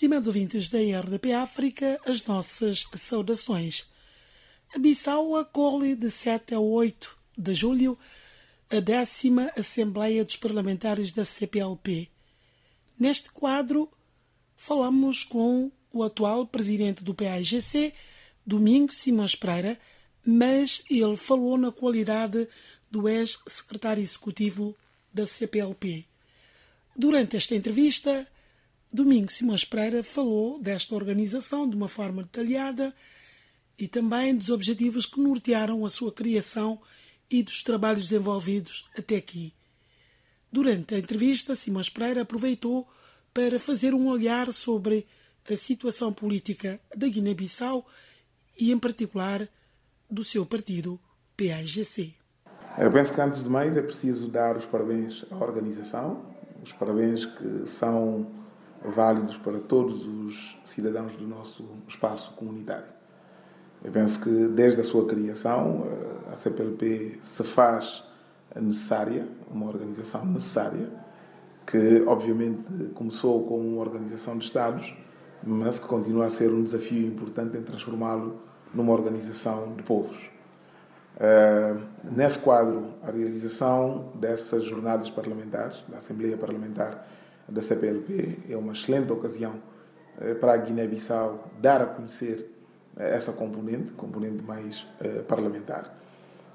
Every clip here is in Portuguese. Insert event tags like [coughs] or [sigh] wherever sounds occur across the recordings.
Estimados ouvintes da RDP África, as nossas saudações. A Bissau acolhe de 7 a 8 de julho a décima Assembleia dos Parlamentares da CPLP. Neste quadro, falamos com o atual presidente do PAIGC, Domingo Simões Pereira, mas ele falou na qualidade do ex-secretário executivo da CPLP. Durante esta entrevista, Domingo Simões Pereira falou desta organização de uma forma detalhada e também dos objetivos que nortearam a sua criação e dos trabalhos desenvolvidos até aqui. Durante a entrevista, Simões Pereira aproveitou para fazer um olhar sobre a situação política da Guiné-Bissau e, em particular, do seu partido, PAIGC. Eu penso que, antes de mais, é preciso dar os parabéns à organização, os parabéns que são válidos para todos os cidadãos do nosso espaço comunitário. Eu penso que desde a sua criação a CPLP se faz necessária, uma organização necessária, que obviamente começou como uma organização de Estados, mas que continua a ser um desafio importante em transformá-lo numa organização de povos. Uh, nesse quadro, a realização dessas jornadas parlamentares, da Assembleia Parlamentar da CPLP, é uma excelente ocasião uh, para a Guiné-Bissau dar a conhecer uh, essa componente, componente mais parlamentar.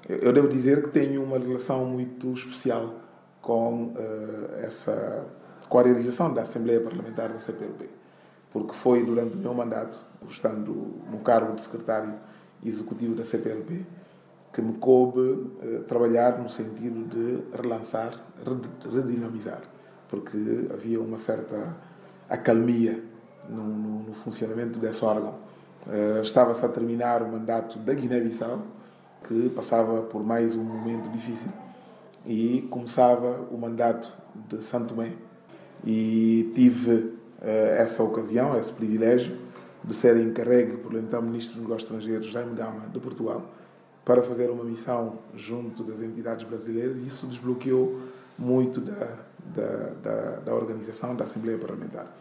Eu devo dizer que tenho uma relação muito especial com essa com a realização da Assembleia Parlamentar da CPLP, porque foi durante o meu mandato, estando no cargo de secretário executivo da CPLP, que me coube trabalhar no sentido de relançar, redinamizar, porque havia uma certa acalmia no, no, no funcionamento desse órgão. Uh, Estava-se a terminar o mandato da Guiné-Bissau, que passava por mais um momento difícil, e começava o mandato de Santo Tomé, e tive uh, essa ocasião, esse privilégio, de ser encarregue pelo então Ministro dos Negócios Estrangeiros, Jaime Gama, de Portugal, para fazer uma missão junto das entidades brasileiras e isso desbloqueou muito da, da, da, da organização da Assembleia Parlamentar.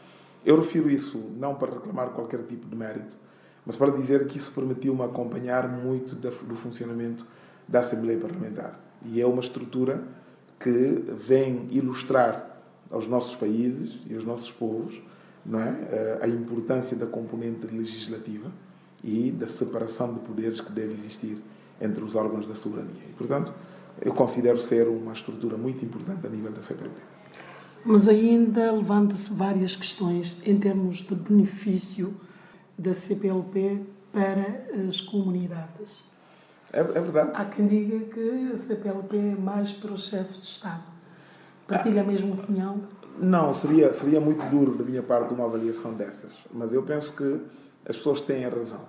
Eu refiro isso não para reclamar qualquer tipo de mérito, mas para dizer que isso permitiu-me acompanhar muito do funcionamento da Assembleia Parlamentar. E é uma estrutura que vem ilustrar aos nossos países e aos nossos povos não é? Eh, a importância da componente legislativa e da separação de poderes que deve existir entre os órgãos da soberania. E, portanto, eu considero ser uma estrutura muito importante a nível da CPLP. Mas ainda levanta-se várias questões em termos de benefício da CPLP para as comunidades. É, é verdade. Há quem diga que a CPLP é mais para os chefes de Estado. Partilha a mesma opinião? Não, seria, seria muito duro da minha parte uma avaliação dessas. Mas eu penso que as pessoas têm a razão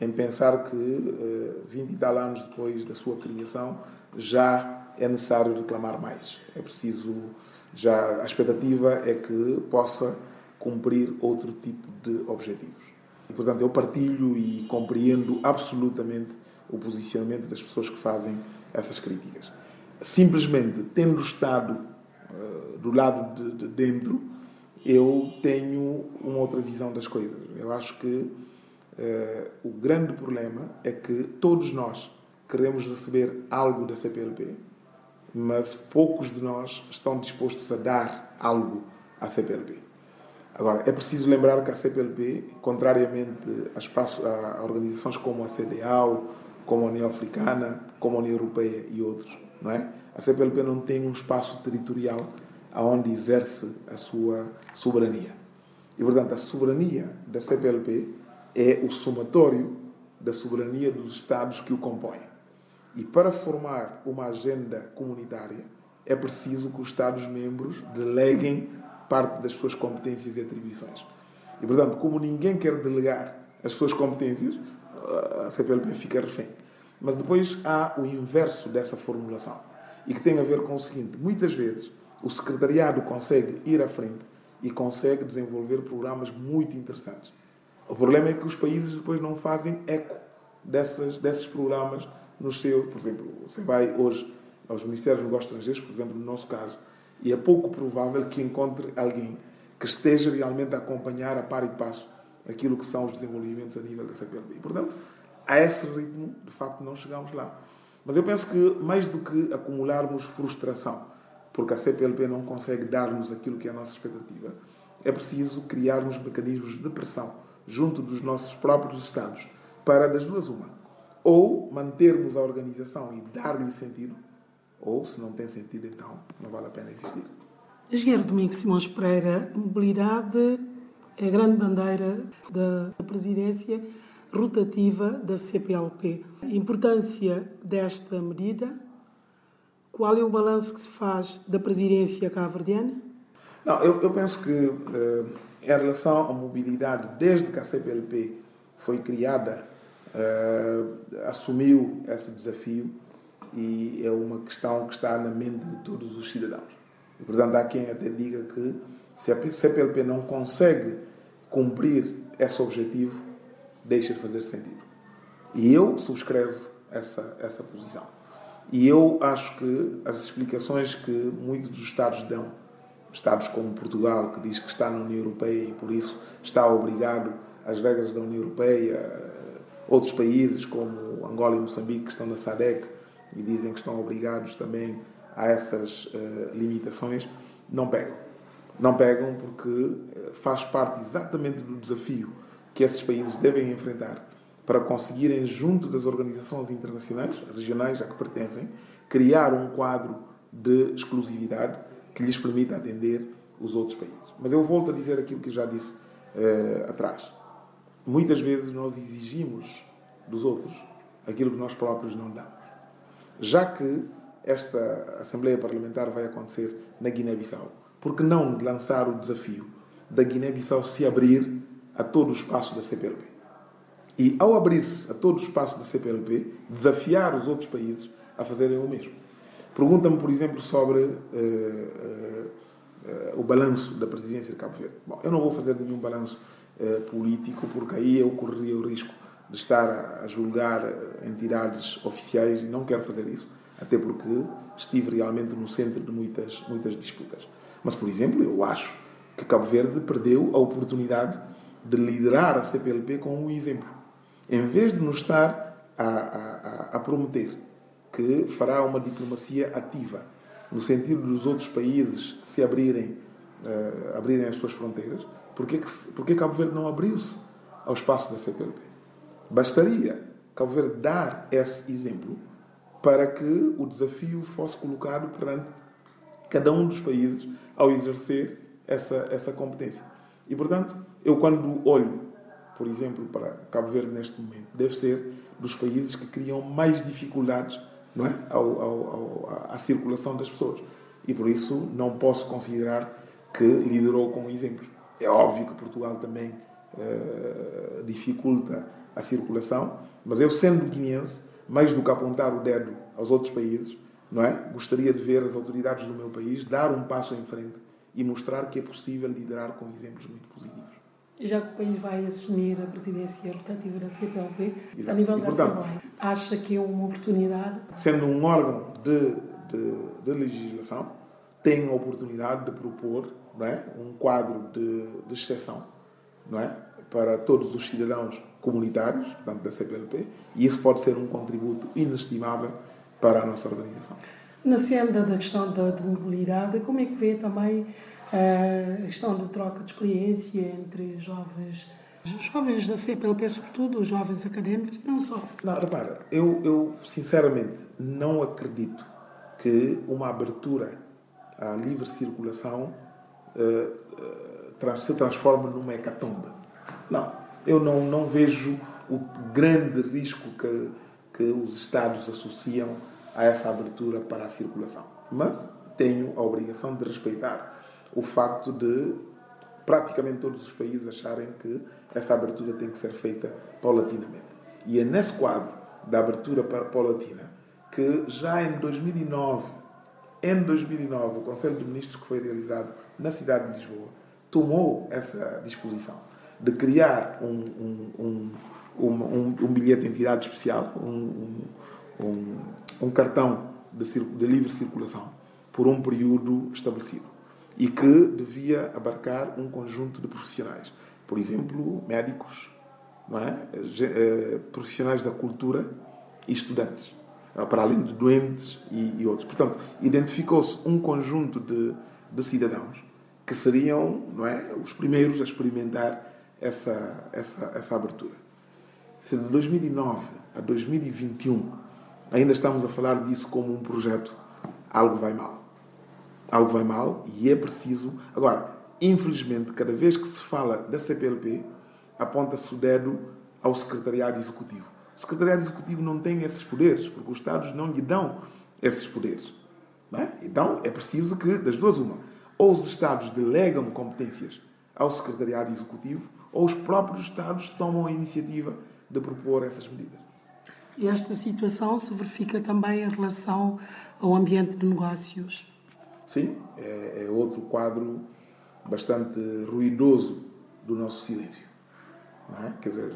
em pensar que, uh, 20 e tal anos depois da sua criação, já é necessário reclamar mais. É preciso, já a expectativa é que possa cumprir outro tipo de objetivos. E, portanto, eu partilho e compreendo absolutamente o posicionamento das pessoas que fazem essas críticas. Simplesmente, tendo estado uh, do lado de, de dentro, eu tenho uma outra visão das coisas. Eu acho que Uh, o grande problema é que todos nós queremos receber algo da CPLP, mas poucos de nós estão dispostos a dar algo à CPLP. Agora, é preciso lembrar que a CPLP, contrariamente a, espaço, a organizações como a CDAO, como a União Africana, como a União Europeia e outros, não é? A CPLP não tem um espaço territorial aonde exerce a sua soberania. E, portanto, a soberania da CPLP é o somatório da soberania dos Estados que o compõem. E para formar uma agenda comunitária, é preciso que os Estados-membros deleguem parte das suas competências e atribuições. E, portanto, como ninguém quer delegar as suas competências, a CPLP fica refém. Mas depois há o inverso dessa formulação, e que tem a ver com o seguinte: muitas vezes o secretariado consegue ir à frente e consegue desenvolver programas muito interessantes. O problema é que os países depois não fazem eco dessas, desses programas nos seus. Por exemplo, você vai hoje aos Ministérios dos Negócios Estrangeiros, por exemplo, no nosso caso, e é pouco provável que encontre alguém que esteja realmente a acompanhar a par e passo aquilo que são os desenvolvimentos a nível da CPLP. E, portanto, a esse ritmo, de facto, não chegamos lá. Mas eu penso que, mais do que acumularmos frustração, porque a CPLP não consegue dar-nos aquilo que é a nossa expectativa, é preciso criarmos mecanismos de pressão junto dos nossos próprios Estados para, das duas, uma, ou mantermos a organização e dar-lhe sentido, ou, se não tem sentido, então não vale a pena existir. Engenheiro Domingos Simões Pereira, mobilidade é a grande bandeira da presidência rotativa da CPLP. A importância desta medida, qual é o balanço que se faz da presidência cabo-verdiana? Não, eu, eu, penso que eh, em relação à mobilidade, desde que a CPLP foi criada, assumiu esse desafio e é uma questão que está na mente de todos os cidadãos. E, portanto, há quem até diga que se a CPLP não consegue cumprir esse objetivo, deixa de fazer sentido. E eu subscrevo essa, essa posição. E eu acho que as explicações que muitos dos Estados dão, Estados como Portugal, que diz que está na União Europeia e por isso está obrigado às regras da União Europeia, outros países como Angola e Moçambique que estão na SADEC e dizem que estão obrigados também a essas uh, limitações, não pegam. Não pegam porque eh, faz parte exatamente do desafio que esses países devem enfrentar para conseguirem, junto das organizações internacionais, regionais a que pertencem, criar um quadro de exclusividade que lhes permita atender os outros países. Mas eu volto a dizer aquilo que já disse eh, atrás. Muitas vezes nós exigimos dos outros aquilo que nós próprios não damos. Já que esta Assembleia Parlamentar vai acontecer na Guiné-Bissau, por que não lançar o desafio da Guiné-Bissau se abrir a todo o espaço da CPLP. E, ao abrir-se a todo o espaço da CPLP, desafiar os outros países a fazerem o mesmo. Pergunta-me, por exemplo, sobre uh, uh, uh, o balanço da presidência de Cabo Verde. Bom, eu não vou fazer nenhum balanço político, porque aí eu correria o risco de estar a julgar entidades oficiais e não quero fazer isso, até porque estive realmente no centro de muitas, muitas disputas. Mas, por exemplo, eu acho que Cabo Verde perdeu a oportunidade de liderar a CPLP com um exemplo. Em vez de nos estar a, a, a prometer que fará uma diplomacia ativa, no sentido dos outros países se abrirem, uh, abrirem as suas fronteiras, porquê, que, porquê Cabo Verde não abriu-se ao espaço da CPLP? Bastaria Cabo Verde dar esse exemplo para que o desafio fosse colocado perante cada um dos países ao exercer essa, essa competência. E, portanto, eu quando olho, por exemplo, para Cabo Verde neste momento, deve ser dos países que criam mais dificuldades não é? ao, ao, ao, à circulação das pessoas. E por isso não posso considerar que liderou com exemplo. É óbvio que Portugal também uh, dificulta a circulação, mas eu, sendo guineense, mais do que apontar o dedo aos outros países, não é? gostaria de ver as autoridades do meu país dar um passo em frente e mostrar que é possível liderar com exemplos muito positivos. Já que o país vai assumir a presidência rotativa da CPLP, Exato. a nível e, da Assembleia, acha que é uma oportunidade? Sendo um órgão de, de, de legislação, tem a oportunidade de propor não é, um quadro de, de exceção não é, para todos os cidadãos comunitários, portanto, da CPLP, e isso pode ser um contributo inestimável para a nossa organização. Na senda da questão da de mobilidade, como é que vê também a questão de troca de experiência entre jovens, jovens da CPLP, sobretudo, os jovens académicos, não só? Não, repara, eu, eu sinceramente não acredito que uma abertura à livre circulação uh, se transforme numa hecatombe. Não, eu não, não vejo o grande risco que, que os Estados associam a essa abertura para a circulação. Mas tenho a obrigação de respeitar o facto de praticamente todos os países acharem que essa abertura tem que ser feita paulatinamente. E é nesse quadro da abertura paulatina que já em 2009, em 2009, o Conselho de Ministros que foi realizado na cidade de Lisboa tomou essa disposição de criar um, um, um, um, bilhete de entidade especial, um, cartão de, de livre circulação por um período estabelecido. e que devia abarcar um conjunto de profissionais. Por exemplo, médicos, é? Eh, profissionais da cultura e estudantes, para além de doentes e, e outros. Portanto, identificou-se um conjunto de, de cidadãos que seriam não é, os primeiros a experimentar essa, essa, essa abertura. Se de 2009 a 2021 ainda estamos a falar disso como um projeto, algo vai mal. Algo vai mal e é preciso. Agora, infelizmente, cada vez que se fala da CPLP, aponta-se o dedo ao Secretariado Executivo. O Secretariado Executivo não tem esses poderes, porque os Estados não lhe dão esses poderes. É? Então, é preciso que, das duas, uma, ou os Estados delegam competências ao Secretariado Executivo, ou os próprios Estados tomam a iniciativa de propor essas medidas. Esta situação se verifica também em relação ao ambiente de negócios? Sim, é, é outro quadro bastante ruidoso do nosso silêncio. É? Quer dizer,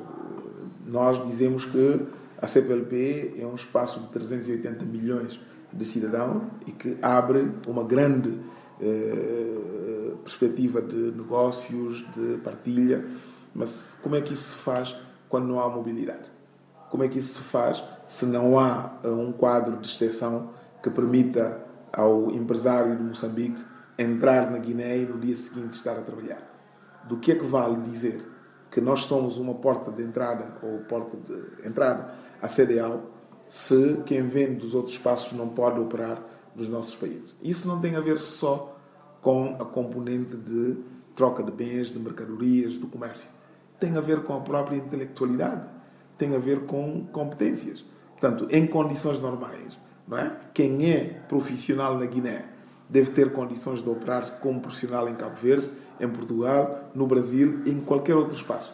nós dizemos que a CPLP é um espaço de 380 milhões de cidadãos e que abre uma grande eh, perspectiva de negócios, de partilha, mas como é que isso se faz quando não há mobilidade? Como é que isso se faz se não há eh, um quadro de exceção que permita ao empresário de Moçambique entrar na Guiné e no dia seguinte estar a trabalhar? Do que é que vale dizer que nós somos uma porta de entrada ou porta de entrada à CDAO se quem vem dos outros espaços não pode operar nos nossos países. Isso não tem a ver só com a componente de troca de bens, de mercadorias, do comércio. Tem a ver com a própria intelectualidade, tem a ver com competências. Portanto, em condições normais, não é? Quem é profissional na Guiné deve ter condições de operar como profissional em Cabo Verde, em Portugal, no Brasil em qualquer outro espaço.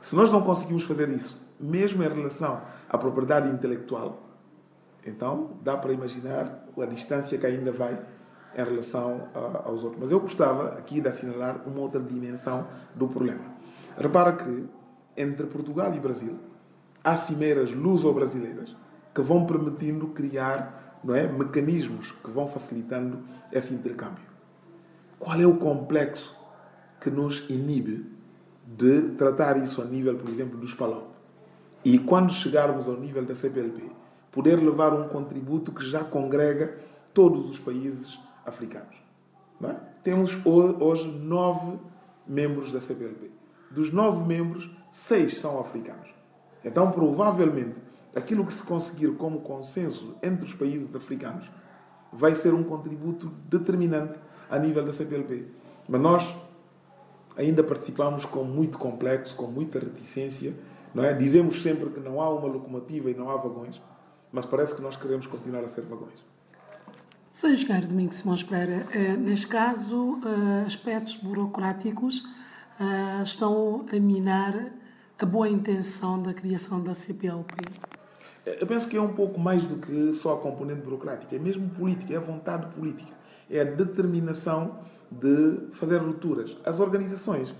Se nós não conseguimos fazer isso, mesmo em relação à propriedade intelectual, então dá para imaginar a distância que ainda vai em relação aos outros. Mas eu gostava aqui de assinalar uma outra dimensão do problema. Repara que entre Portugal e Brasil há cimeiras luso-brasileiras que vão permitindo criar não é, mecanismos que vão facilitando esse intercâmbio. Qual é o complexo que nos inibe de tratar isso a nível, por exemplo, do Espalão? E quando chegarmos ao nível da CPLP, poder levar um contributo que já congrega todos os países africanos. É? Temos hoje nove membros da CPLP. Dos nove membros, seis são africanos. Então, provavelmente, aquilo que se conseguir como consenso entre os países africanos vai ser um contributo determinante a nível da CPLP. Mas nós ainda participamos com muito complexo, com muita reticência. Não é? Dizemos sempre que não há uma locomotiva e não há vagões, mas parece que nós queremos continuar a ser vagões. Sr. Engenheiro Domingos Simões Pereira, eh, neste caso, eh, aspectos burocráticos eh, estão a minar a boa intenção da criação da CPLP? Eu penso que é um pouco mais do que só a componente burocrática, é mesmo política, é a vontade política, é a determinação de fazer rupturas. As organizações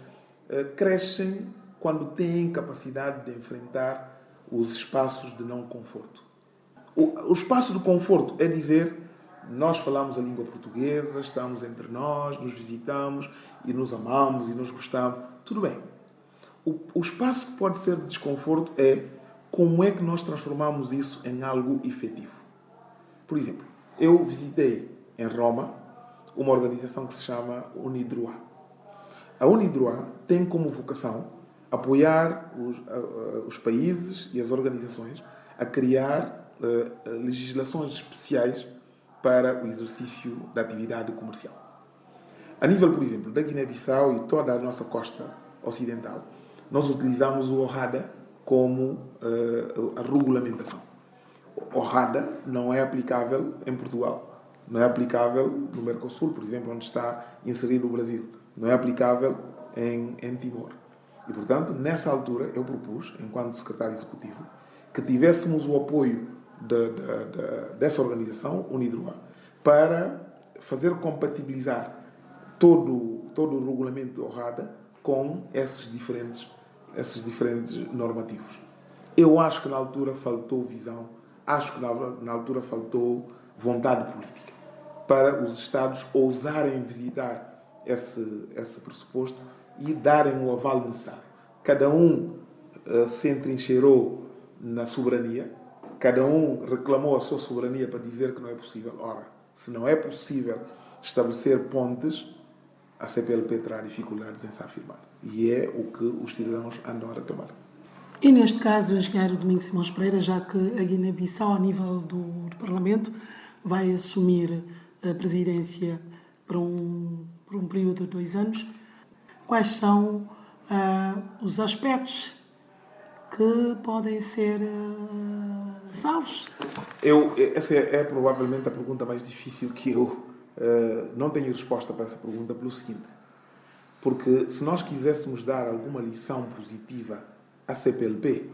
crescem quando têm capacidade de enfrentar os espaços de não conforto. O, espaço de conforto é dizer nós falamos a língua portuguesa, estamos entre nós, nos visitamos e nos amamos e nos gostamos. Tudo bem. O, o espaço que pode ser de desconforto é como é que nós transformamos isso em algo efetivo. Por exemplo, eu visitei em Roma uma organização que se chama Unidroit. A Unidroit tem como vocação apoiar os, os países e as organizações a criar uh, legislações especiais para o exercício da atividade comercial. A nível, por exemplo, da Guiné-Bissau e toda a nossa costa ocidental, nós utilizamos o OHADA como uh, a regulamentação. O OHADA não é aplicável em Portugal, não é aplicável no Mercosul, por exemplo, onde está inserido o Brasil, não é aplicável em, em Timor. E, portanto, nessa altura, eu propus, enquanto secretário executivo, que tivéssemos o apoio de, de, de, dessa organização, UNIDROA, para fazer compatibilizar todo, todo o regulamento de ORADA com esses diferentes, esses diferentes normativos. Eu acho que na altura faltou visão, acho que na, na altura faltou vontade política para os Estados ousarem visitar esse, esse pressuposto e darem o aval necessário. Cada um uh, se entrincheirou na soberania, cada um reclamou a sua soberania para dizer que não é possível. Ora, se não é possível estabelecer pontes, a CPLP terá dificuldades em se afirmar. E é o que os cidadãos andam a reclamar. E neste caso, o engenheiro Domingos Simões Pereira, já que a Guiné-Bissau, a nível do, do, Parlamento, vai assumir a presidência para um, por um período de dois anos, quais são uh, os aspectos que podem ser uh, salvos? Eu, essa é, é, provavelmente a pergunta mais difícil que eu uh, não tenho resposta para essa pergunta pelo seguinte. Porque se nós quiséssemos dar alguma lição positiva à CPLP,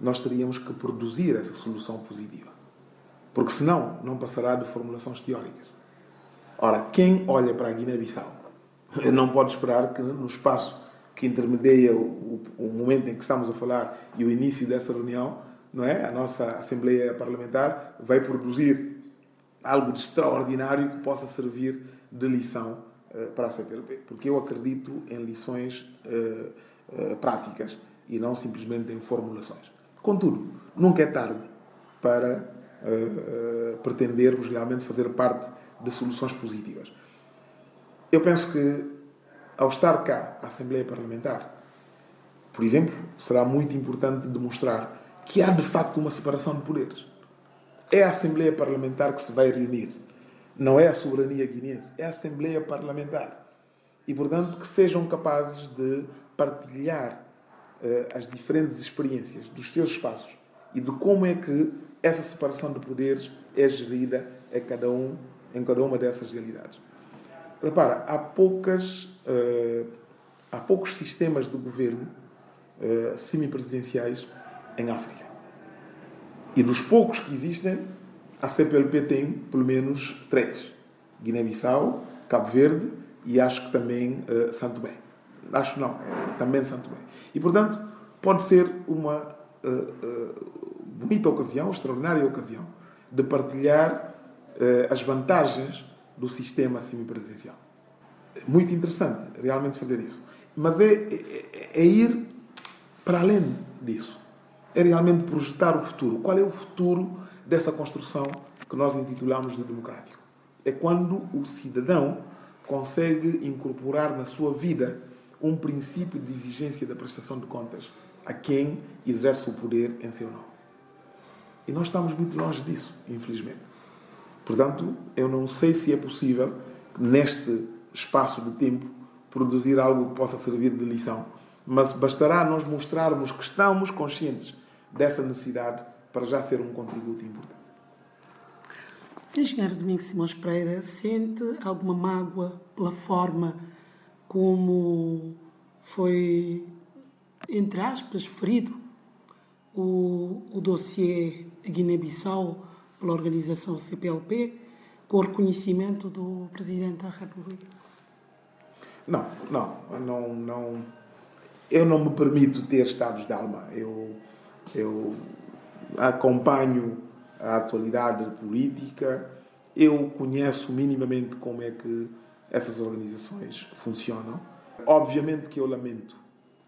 nós teríamos que produzir essa solução positiva. Porque senão não passará de formulações teóricas. Ora, quem olha para a Guiné-Bissau [laughs] não pode esperar que no espaço que intermedia o, o, momento em que estamos a falar e o início dessa reunião, não é? A nossa Assembleia Parlamentar vai produzir algo de extraordinário que possa servir de lição uh, para a CPLP, porque eu acredito em lições uh, uh, práticas e não simplesmente em formulações. Contudo, nunca é tarde para pretendermos realmente fazer parte de soluções positivas. Eu penso que, ao estar cá a Assembleia Parlamentar, por exemplo, será muito importante demonstrar que há de facto uma separação de poderes. É a Assembleia Parlamentar que se vai reunir, não é a soberania guineense, é a Assembleia Parlamentar. E, portanto, que sejam capazes de partilhar uh, as diferentes experiências dos seus espaços e de como é que essa separação de poderes é gerida a cada um em cada uma dessas realidades. Repara, há, poucas, uh, há poucos sistemas de governo uh, semipresidenciais em África. E dos poucos que existem, a CPLP tem pelo menos três: Guiné-Bissau, Cabo Verde e acho que também uh, Santo Bem. Acho não, é também Santo Bem. E portanto, pode ser uma bonita ocasião, extraordinária ocasião, de partilhar uh, as vantagens do sistema semipresidencial. Muito interessante realmente fazer isso. Mas é, é, é ir para além disso. É realmente projetar o futuro. Qual é o futuro dessa construção que nós intitulamos de democrático? É quando o cidadão consegue incorporar na sua vida um princípio de exigência da prestação de contas a quem exerce o poder em seu nome. E nós estamos muito longe disso, infelizmente. Portanto, eu não sei se é possível, neste espaço de tempo, produzir algo que possa servir de lição. Mas bastará nós mostrarmos que estamos conscientes dessa necessidade para já ser um contributo importante. Engenheiro Domingos Simões Pereira sente alguma mágoa pela forma como foi, entre aspas, ferido o, o dossiê Guiné-Bissau pela organização CPLP, com o reconhecimento do Presidente da República? Não, não, não, não. Eu não me permito ter estados de alma. Eu, eu acompanho a atualidade política, eu conheço minimamente como é que essas organizações funcionam. Obviamente que eu lamento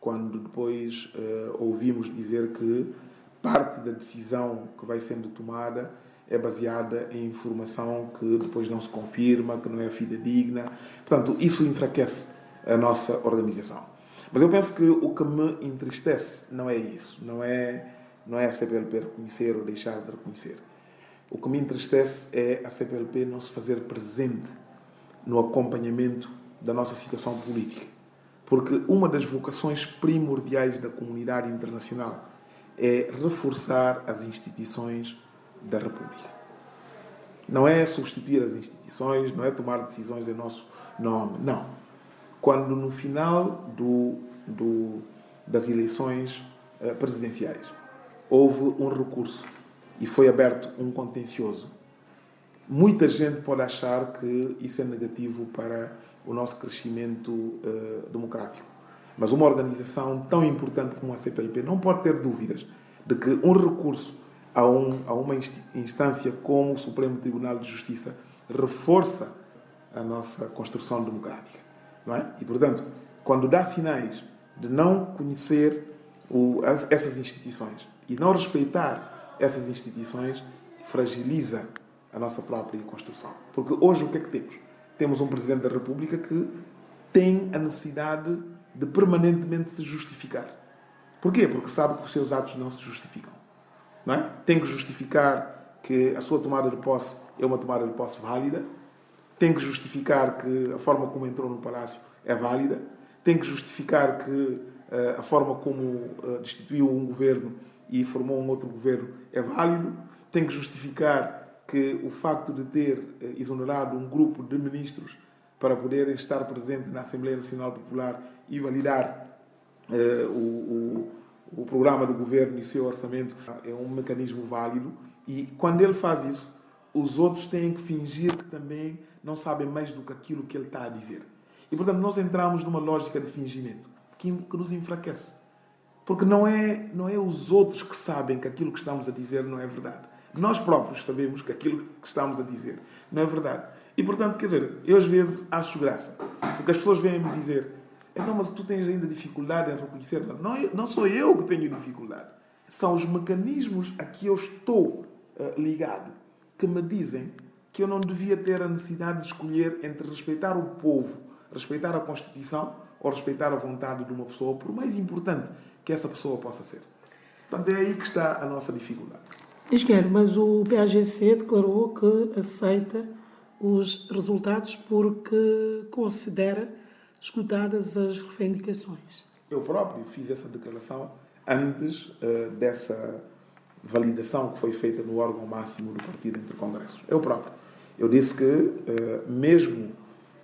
quando depois uh, ouvimos dizer que parte da decisão que vai sendo tomada é baseada em informação que depois não se confirma, que não é fidedigna. Portanto, isso enfraquece a nossa organização. Mas eu penso que o que me entristece não é isso, não é, não é a CPLP reconhecer ou deixar de reconhecer. O que me entristece é a CPLP não se fazer presente no acompanhamento da nossa situação política. Porque uma das vocações primordiais da comunidade internacional é reforçar as instituições da República. Não é substituir as instituições, não é tomar decisões em nosso nome, não. Quando no final do, do, das eleições eh, presidenciais houve um recurso e foi aberto um contencioso, muita gente pode achar que isso é negativo para o nosso crescimento uh, democrático. Mas uma organização tão importante como a CPLP não pode ter dúvidas de que um recurso a, um, a uma instância como o Supremo Tribunal de Justiça reforça a nossa construção democrática. Não é? E, portanto, quando dá sinais de não conhecer o, essas instituições e não respeitar essas instituições, fragiliza a nossa própria construção. Porque hoje o que é que temos? Temos um Presidente da República que tem a necessidade de permanentemente se justificar. Porquê? Porque sabe que os seus atos não se justificam. É? Tem que justificar que a sua tomada de posse é uma tomada de posse válida, tem que justificar que a forma como entrou no palácio é válida, tem que justificar que uh, a forma como uh, destituiu um governo e formou um outro governo é válido, tem que justificar que o facto de ter uh, exonerado um grupo de ministros para poderem estar presentes na Assembleia Nacional Popular e validar o, o, o programa do governo e o seu orçamento é um mecanismo válido e quando ele faz isso, os outros têm que fingir que também não sabem mais do que aquilo que ele está a dizer. E portanto nós entramos numa lógica de fingimento que, que nos enfraquece. Porque não é, não é os outros que sabem que aquilo que estamos a dizer não é verdade. Nós próprios sabemos que aquilo que estamos a dizer não é verdade. E portanto, quer dizer, eu às vezes acho graça. Porque as pessoas vêm-me dizer: então, mas tu tens ainda dificuldade em reconhecer? Não, não sou eu que tenho dificuldade. São os mecanismos a que eu estou uh, ligado que me dizem que eu não devia ter a necessidade de escolher entre respeitar o povo, respeitar a Constituição ou respeitar a vontade de uma pessoa, por mais importante que essa pessoa possa ser. Portanto, é aí que está a nossa dificuldade. Engenheiro, mas o PAGC declarou que aceita os resultados porque considera escutadas as reivindicações. Eu próprio fiz essa declaração antes uh, dessa validação que foi feita no órgão máximo do partido entre congressos. Eu próprio. Eu disse que, uh, mesmo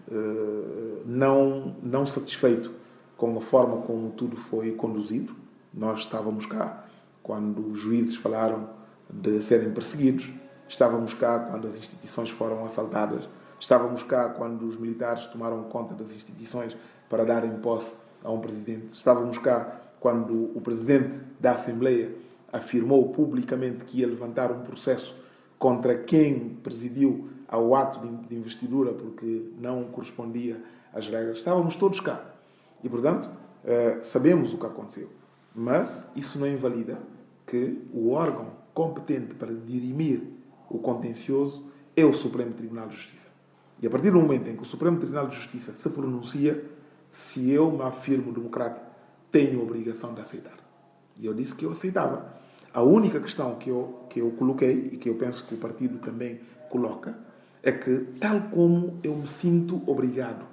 uh, não, não satisfeito com a forma como tudo foi conduzido, nós estávamos cá quando os juízes falaram de serem perseguidos, estávamos cá quando as instituições foram assaltadas Estávamos cá quando os militares tomaram conta das instituições para darem posse a um presidente. Estávamos cá quando o presidente da Assembleia afirmou publicamente que ia levantar um processo contra quem presidiu ao ato de investidura porque não correspondia às regras. Estávamos todos cá. E, portanto, eh, sabemos o que aconteceu. Mas isso não invalida que o órgão competente para dirimir o contencioso é o Supremo Tribunal de Justiça. E a partir do momento em que o Supremo Tribunal de Justiça se pronuncia, se eu me afirmo democrático, tenho a obrigação de aceitar. E eu disse que eu aceitava. A única questão que eu, que eu coloquei, e que eu penso que o partido também coloca, é que, tal como eu me sinto obrigado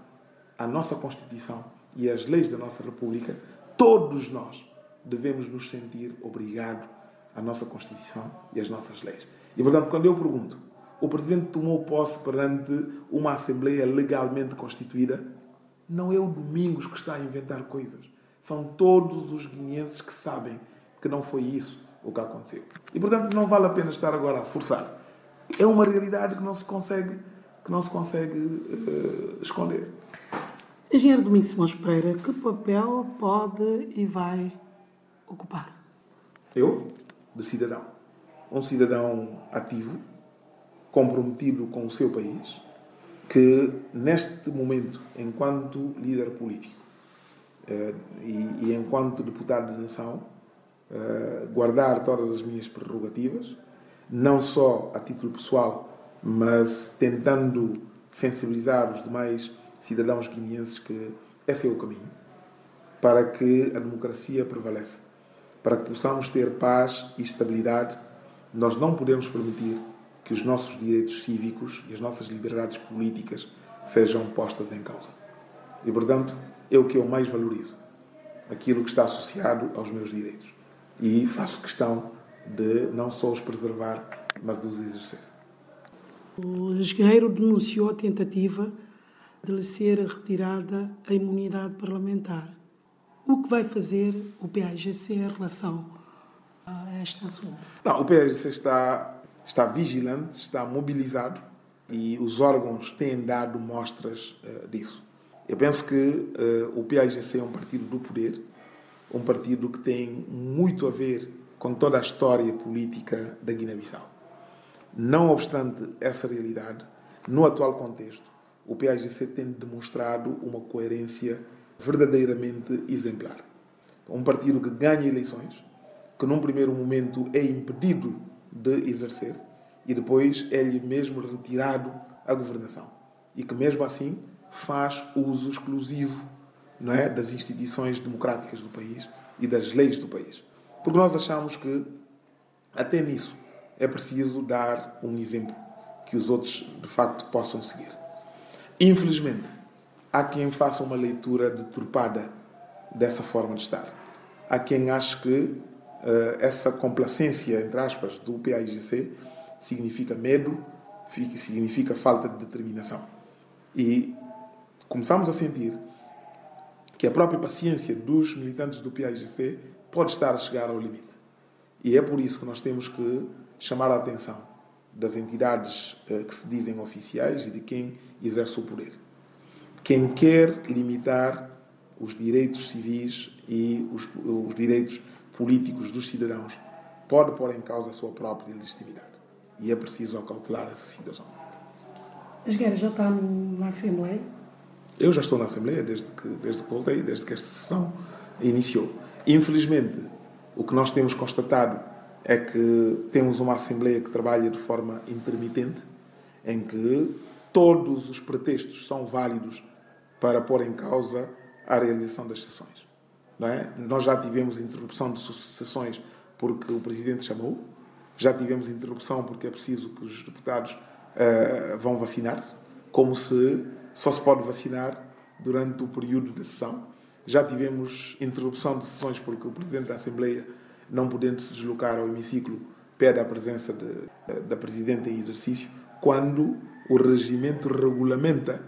à nossa Constituição e às leis da nossa República, todos nós devemos nos sentir obrigados à nossa Constituição e às nossas leis. E, portanto, quando eu pergunto o presidente tomou posse perante uma Assembleia legalmente constituída. Não é o Domingos que está a inventar coisas. São todos os guineenses que sabem que não foi isso o que aconteceu. E, portanto, não vale a pena estar agora a forçar. É uma realidade que não se consegue, que não se consegue uh, esconder. Engenheiro Domingos Simões Pereira, que papel pode e vai ocupar? Eu, de cidadão. Um cidadão ativo, comprometido com o seu país, que neste momento, enquanto líder político eh, e, enquanto deputado de nação, eh, guardar todas as minhas prerrogativas, não só a título pessoal, mas tentando sensibilizar os demais cidadãos guineenses que esse é o caminho para que a democracia prevaleça, para que possamos ter paz e estabilidade. Nós não podemos permitir que os nossos direitos cívicos e as nossas liberdades políticas sejam postas em causa. E, portanto, é o que eu mais valorizo, aquilo que está associado aos meus direitos. E faço questão de não só os preservar, mas de os exercer. O engenheiro denunciou a tentativa de lhe ser retirada a imunidade parlamentar. O que vai fazer o PAGC em relação a esta assunto? Não, o PAGC está está vigilante, está mobilizado e os órgãos têm dado mostras uh, disso. Eu penso que uh, o PAIGC é um partido do poder, um partido que tem muito a ver com toda a história política da Guiné-Bissau. Não obstante essa realidade, no atual contexto, o PAGC tem demonstrado uma coerência verdadeiramente exemplar. Um partido que ganha eleições, que num primeiro momento é impedido de exercer e depois é-lhe mesmo retirado a governação. E que mesmo assim faz uso exclusivo não é, das instituições democráticas do país e das leis do país. Porque nós achamos que até nisso é preciso dar um exemplo que os outros de facto possam seguir. Infelizmente, há quem faça uma leitura deturpada dessa forma de estar. Há quem ache que essa complacência, entre aspas, do PAIGC significa medo, significa falta de determinação. E começamos a sentir que a própria paciência dos militantes do PAIGC pode estar a chegar ao limite. E é por isso que nós temos que chamar a atenção das entidades uh, que se dizem oficiais e de quem exerce o poder. Quem quer limitar os direitos civis e os, os direitos políticos dos cidadãos pode pôr em causa a sua própria legitimidade. E é preciso acautelar essa situação. As guerras já está na Assembleia? Eu já estou na Assembleia desde que, desde que voltei, desde que esta sessão iniciou. Infelizmente, o que nós temos constatado é que temos uma Assembleia que trabalha de forma intermitente, em que todos os pretextos são válidos para pôr em causa a realização das sessões. É? Nós já tivemos interrupção de sessões porque o Presidente chamou, já tivemos interrupção porque é preciso que os deputados uh, vão vacinar-se, como se só se pode vacinar durante o período de sessão. Já tivemos interrupção de sessões porque o Presidente da Assembleia não podendo se deslocar ao hemiciclo, pede a presença de, da Presidente em exercício, quando o regimento regulamenta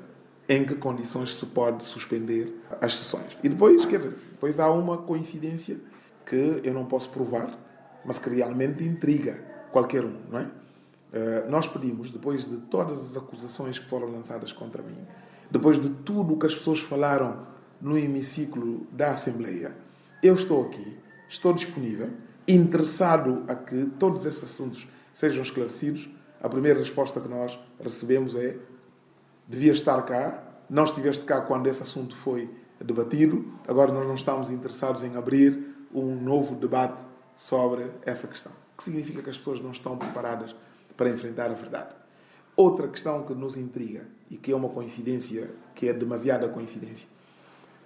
em que condições se pode suspender as sessões. E depois, quer dizer, depois há uma coincidência que eu não posso provar, mas que realmente intriga qualquer um, não é? Uh, nós pedimos, depois de todas as acusações que foram lançadas contra mim, depois de tudo o que as pessoas falaram no hemiciclo da Assembleia, eu estou aqui estou disponível, interessado a que todos esses assuntos sejam esclarecidos. A primeira resposta que nós recebemos é: devia estar cá, não estiveste cá quando esse assunto foi debatido, agora nós não estamos interessados em abrir um novo debate sobre essa questão. Que significa que as pessoas não estão preparadas para enfrentar a verdade. Outra questão que nos intriga e que é uma coincidência, que é demasiada coincidência.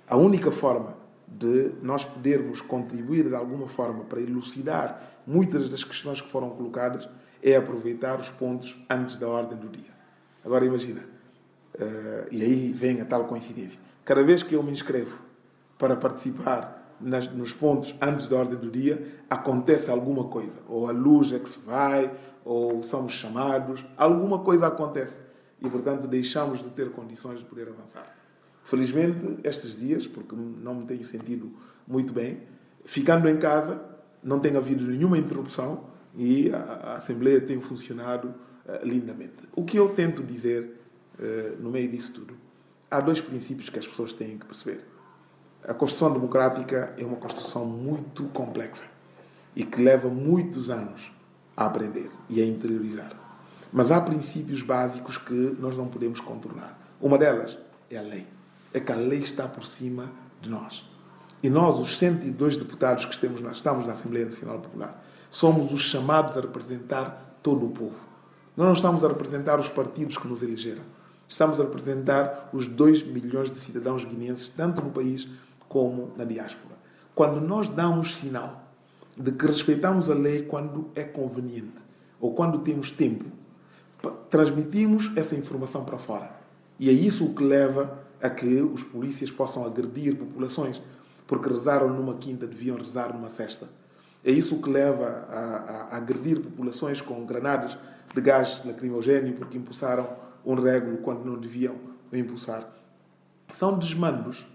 A única forma de nós podermos contribuir de alguma forma para elucidar muitas das questões que foram colocadas é aproveitar os pontos antes da ordem do dia. Agora imagina, uh, e aí vem a tal coincidência. Cada vez que eu me inscrevo para participar nas, nos pontos antes da ordem do dia, acontece alguma coisa. Ou a luz é que se vai, ou somos chamados, alguma coisa acontece. E, portanto, deixamos de ter condições de poder avançar. Felizmente, estes dias, porque não me tenho sentido muito bem, ficando em casa, não tem havido nenhuma interrupção e a, a Assembleia tem funcionado uh, lindamente. O que eu tento dizer no meio disso tudo? Há dois princípios que as pessoas têm que perceber. A Constituição Democrática é uma Constituição muito complexa e que leva muitos anos a aprender e a interiorizar. Mas há princípios básicos que nós não podemos contornar. Uma delas é a lei é que a lei está por cima de nós. E nós, os 102 deputados que estamos, estamos na Assembleia Nacional Popular, somos os chamados a representar todo o povo. Nós não estamos a representar os partidos que nos elegeram. Estamos a representar os 2 milhões de cidadãos guineenses, tanto no país como na diáspora. Quando nós damos sinal de que respeitamos a lei quando é conveniente ou quando temos tempo, transmitimos essa informação para fora. E é isso o que leva a que os polícias possam agredir populações, porque rezaram numa quinta, deviam rezar numa sexta. É isso que leva a, a, a agredir populações com granadas de gás lacrimogéneo, porque impulsaram um régulo quando não deviam impulsar. São desmandos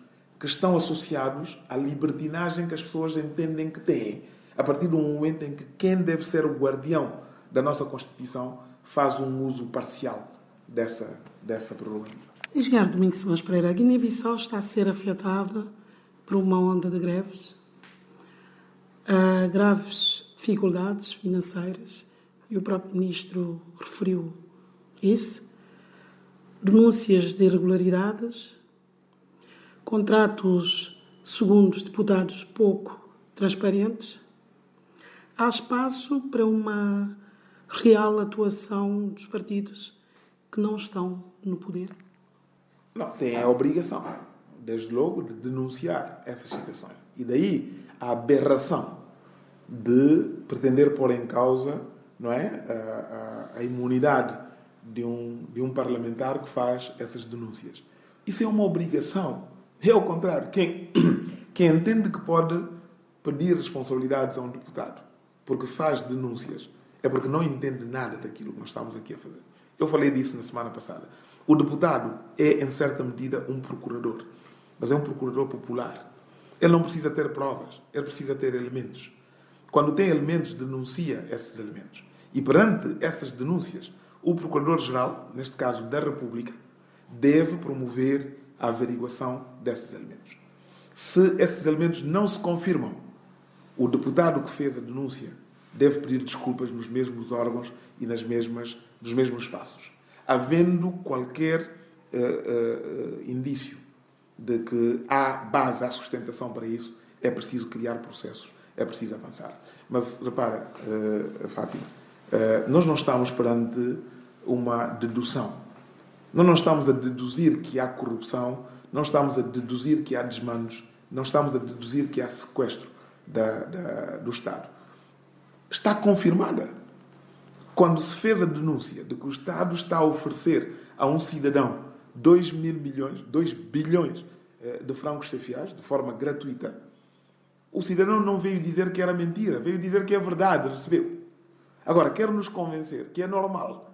que estão associados à libertinagem que as pessoas entendem que têm, a partir do momento em que quem deve ser o guardião da nossa Constituição faz um uso parcial dessa, dessa prerrogativa. Engenheiro Domingos Simões Pereira, a Guiné-Bissau está a ser afetada por uma onda de greves, graves dificuldades financeiras, e o próprio Ministro referiu isso. Denúncias de irregularidades, contratos, segundo os deputados, pouco transparentes. Há espaço para uma real atuação dos partidos que não estão no poder? Não, tem a obrigação, desde logo, de denunciar essas situações. E daí a aberração de pretender pôr em causa não é, a, a, a imunidade de um, de um parlamentar que faz essas denúncias. Isso é uma obrigação. É ao contrário. Quem, [coughs] quem entende que pode pedir responsabilidades a um deputado porque faz denúncias é porque não entende nada daquilo que nós estamos aqui a fazer. Eu falei disso na semana passada. O deputado é, em certa medida, um procurador, mas é um procurador popular. Ele não precisa ter provas, ele precisa ter elementos. Quando tem elementos, denuncia esses elementos. E perante essas denúncias, o Procurador-Geral, neste caso da República, deve promover a averiguação desses elementos. Se esses elementos não se confirmam, o deputado que fez a denúncia deve pedir desculpas nos mesmos órgãos e nas mesmas, nos mesmos espaços. Havendo qualquer uh, uh, indício de que há base, há sustentação para isso, é preciso criar processos, é preciso avançar. Mas repara, uh, Fátima, nós não estamos perante uma dedução. Nós não estamos a deduzir que há corrupção, não estamos a deduzir que há desmandos, não estamos a deduzir que há sequestro da, da, do Estado. Está confirmada. Quando se fez a denúncia de que o Estado está a oferecer a um cidadão 2 mil milhões, 2 bilhões eh, de francos cefiais, de forma gratuita, o cidadão não veio dizer que era mentira, veio dizer que é verdade, recebeu. Agora, quer nos convencer que é normal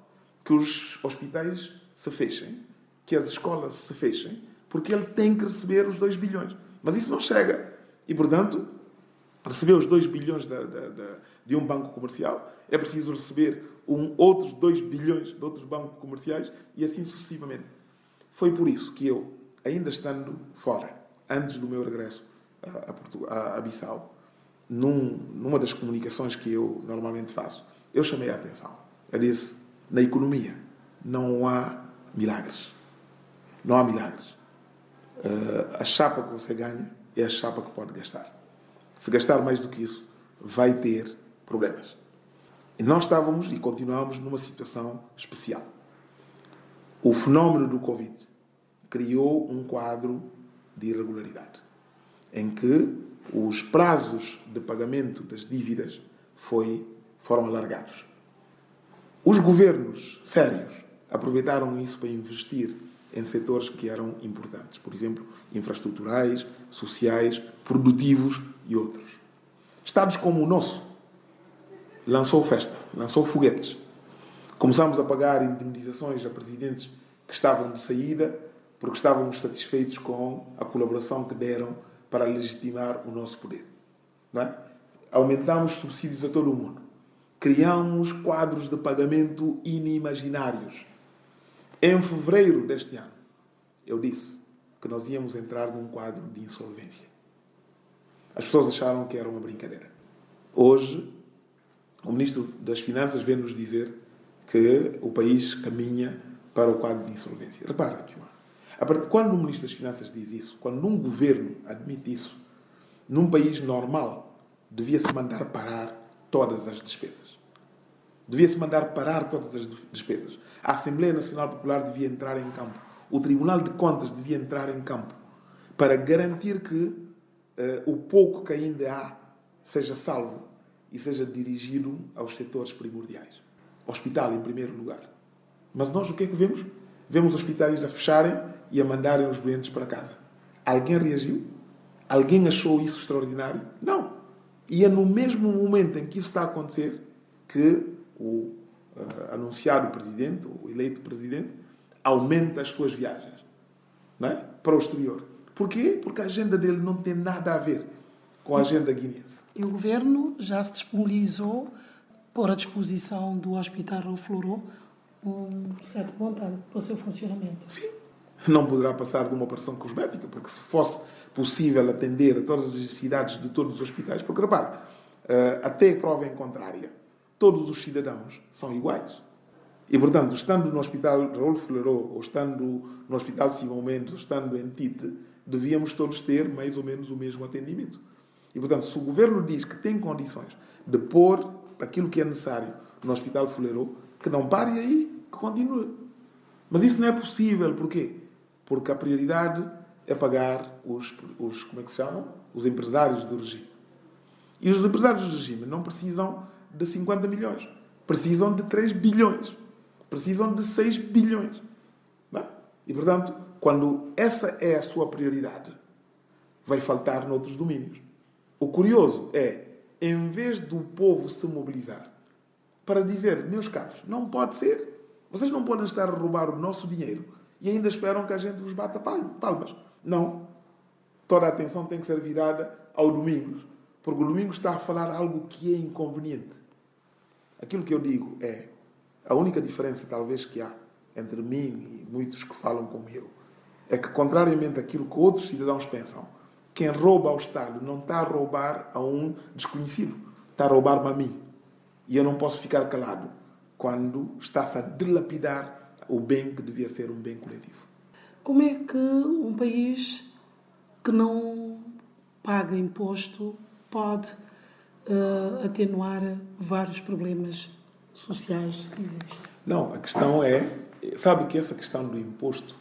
que os hospitais se fechem, que as escolas se fechem, porque ele tem que receber os 2 bilhões. Mas isso não chega. E, portanto, receber os 2 bilhões de, de, um banco comercial, é preciso receber um, outros 2 bilhões de outros bancos comerciais e assim sucessivamente. Foi por isso que eu, ainda estando fora, antes do meu regresso a, a, a Bissau, num, numa das comunicações que eu normalmente faço, eu chamei a atenção. Eu disse: na economia não há milagres. Não há milagres. Uh, a chapa que você ganha é a chapa que pode gastar. Se gastar mais do que isso, vai ter problemas. E nós estávamos e continuamos numa situação especial. O fenómeno do Covid criou um quadro de irregularidade, em que os prazos de pagamento das dívidas foi, foram alargados. Os governos sérios aproveitaram isso para investir em setores que eram importantes, por exemplo, infraestruturais, sociais, produtivos e outros. Estados como o nosso lançou festa, lançou foguetes. Começamos a pagar indemnizações a presidentes que estavam de saída porque estávamos satisfeitos com a colaboração que deram para legitimar o nosso poder. É? Aumentamos subsídios a todo o mundo criamos quadros de pagamento inimaginários. Em fevereiro deste ano, eu disse que nós íamos entrar num quadro de insolvência. As pessoas acharam que era uma brincadeira. Hoje, o Ministro das Finanças vem nos dizer que o país caminha para o quadro de insolvência. Repara, quando o Ministro das Finanças diz isso, quando um governo admite isso, num país normal, devia-se mandar parar todas as despesas. Devia-se mandar parar todas as despesas. A Assembleia Nacional Popular devia entrar em campo. O Tribunal de Contas devia entrar em campo para garantir que uh, o pouco que ainda há seja salvo e seja dirigido aos setores primordiais. Hospital, em primeiro lugar. Mas nós o que é que vemos? Vemos hospitais a fecharem e a mandarem os doentes para casa. Alguém reagiu? Alguém achou isso extraordinário? Não. E é no mesmo momento em que isso está a acontecer que o uh, anunciado presidente, o eleito presidente, aumenta as suas viagens não é? para o exterior. Porquê? Porque a agenda dele não tem nada a ver com a agenda guineense. E o governo já se disponibilizou por a disposição do Hospital Florou um certo montante para o seu funcionamento. Sim. Não poderá passar de uma operação cosmética, porque se fosse possível atender a todas as necessidades de todos os hospitais. Porque, repara, eh, até prova em contrária, todos os cidadãos são iguais. E, portanto, estando no Hospital Raul Flerot, ou estando no Hospital Simão Mendes, ou estando em Tite, devíamos todos ter mais ou menos o mesmo atendimento. E, portanto, se o governo diz que tem condições de pôr aquilo que é necessário no Hospital Flerot, que não pare aí, que continue. Mas isso não é possível. Porquê? Porque a prioridade é pagar os, os como é que se chamam? Os empresários do regime. E os empresários do regime não precisam de 50 milhões. Precisam de 3 bilhões precisam de 6 bilhões. É? E, portanto, quando essa é a sua prioridade, vai faltar noutros domínios. O curioso é, em vez do povo se mobilizar para dizer, meus caros, não pode ser, vocês não podem estar a roubar o nosso dinheiro e ainda esperam que a gente vos bata palmas. Não. Toda a atenção tem que ser virada ao Domingos, porque o Domingos está a falar algo que é inconveniente. Aquilo que eu digo é, a única diferença, talvez, que há entre mim e muitos que falam como eu é que, contrariamente àquilo que outros cidadãos pensam, quem rouba ao Estado não está a roubar a um desconhecido, está a roubar-me a mim. E eu não posso ficar calado quando está-se a dilapidar o bem que devia ser um bem coletivo. Como é que um país que não paga imposto pode uh, atenuar vários problemas sociais que existem? Não, a questão é, sabe que essa questão do imposto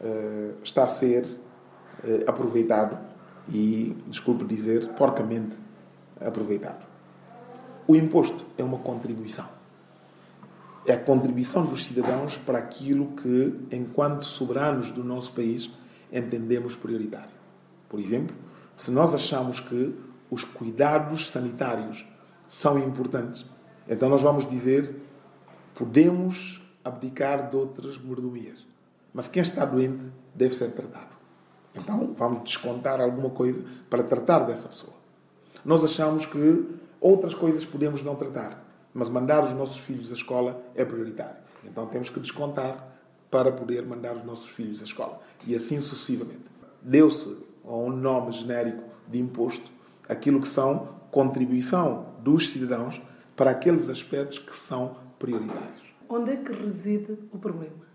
uh, está a ser uh, aproveitado e, desculpe dizer, porcamente aproveitado. O imposto é uma contribuição. É a contribuição dos cidadãos para aquilo que, enquanto soberanos do nosso país, entendemos prioritário. Por exemplo, se nós achamos que os cuidados sanitários são importantes, então nós vamos dizer, podemos abdicar de outras mordomias, mas quem está doente deve ser tratado. Então vamos descontar alguma coisa para tratar dessa pessoa. Nós achamos que outras coisas podemos não tratar, mas mandar os nossos filhos à escola é prioritário. Então temos que descontar para poder mandar os nossos filhos à escola. E assim sucessivamente. Deu-se um nome genérico de imposto aquilo que são contribuição dos cidadãos para aqueles aspectos que são prioritários. Onde é que reside o problema?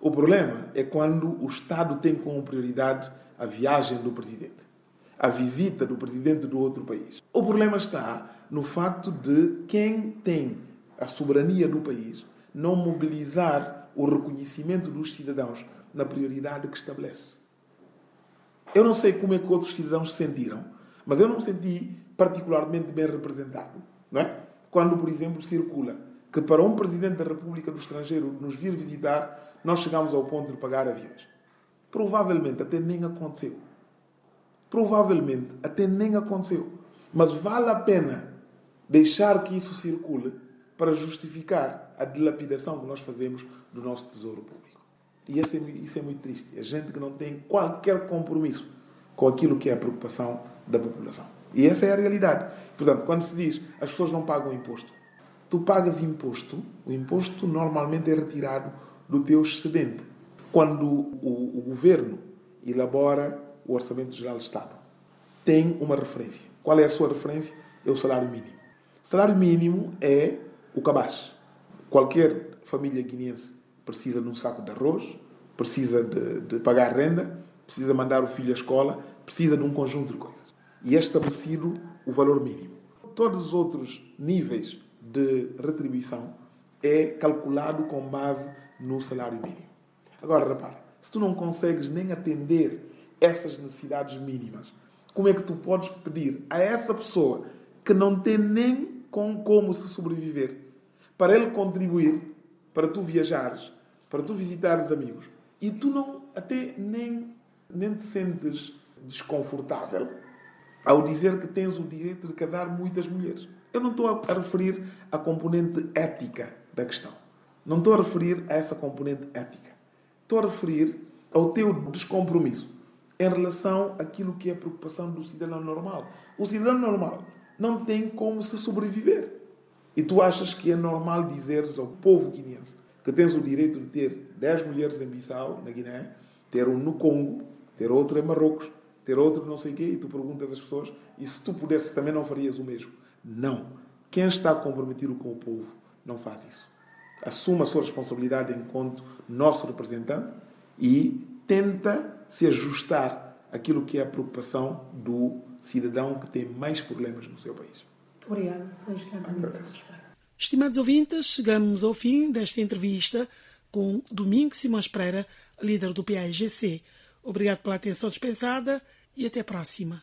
O problema é quando o Estado tem como prioridade a viagem do presidente, a visita do presidente do outro país. O problema está no facto de quem tem a soberania do país não mobilizar o reconhecimento dos cidadãos na prioridade que estabelece. Eu não sei como é que outros cidadãos se sentiram, mas eu não me senti particularmente bem representado, não é? quando, por exemplo, circula que para um Presidente da República do estrangeiro nos vir visitar, nós chegamos ao ponto de pagar aviões. Provavelmente até nem aconteceu. Provavelmente até nem aconteceu. Mas vale a pena deixar que isso circule para justificar a dilapidação que nós fazemos do nosso tesouro público. E isso é, isso é muito triste. É gente que não tem qualquer compromisso com aquilo que é a preocupação da população. E essa é a realidade. Portanto, quando se diz as pessoas não pagam imposto, tu pagas imposto, o imposto normalmente é retirado do teu excedente. Quando o, o governo elabora o Orçamento Geral do Estado, tem uma referência. Qual é a sua referência? É o salário mínimo. Salário mínimo é o cabaz. Qualquer família guineense precisa de um saco de arroz, precisa de, de pagar renda, precisa mandar o filho à escola, precisa de um conjunto de coisas e é estabelecido o valor mínimo. Todos os outros níveis de retribuição é calculado com base no salário mínimo. Agora, repara, se tu não consegues nem atender essas necessidades mínimas, como é que tu podes pedir a essa pessoa que não tem nem com como se sobreviver para ele contribuir para tu viajares, para tu visitares amigos e tu não até nem nem te sentes desconfortável ao dizer que tens o direito de casar muitas mulheres. Eu não estou a referir à componente ética da questão. Não estou a referir a essa componente ética. Estou a referir ao teu descompromisso em relação àquilo que é a preocupação do cidadão normal. O cidadão normal não tem como se sobreviver. E tu achas que é normal dizeres ao povo guineense que tens o direito de ter 10 mulheres em Bissau, na Guiné, ter um no Congo, ter outro em Marrocos, ter outro não sei o quê, e tu perguntas às pessoas, e se tu pudesses também não farias o mesmo? Não. Quem está comprometido com o povo não faz isso. assume a sua responsabilidade enquanto nosso representante e tenta se ajustar àquilo que é a preocupação do cidadão que tem mais problemas no seu país. Obrigada, Sr. Estimados ouvintes, chegamos ao fim desta entrevista com Domingo Simões Pereira, líder do PAIGC. Obrigado pela atenção dispensada e até a próxima.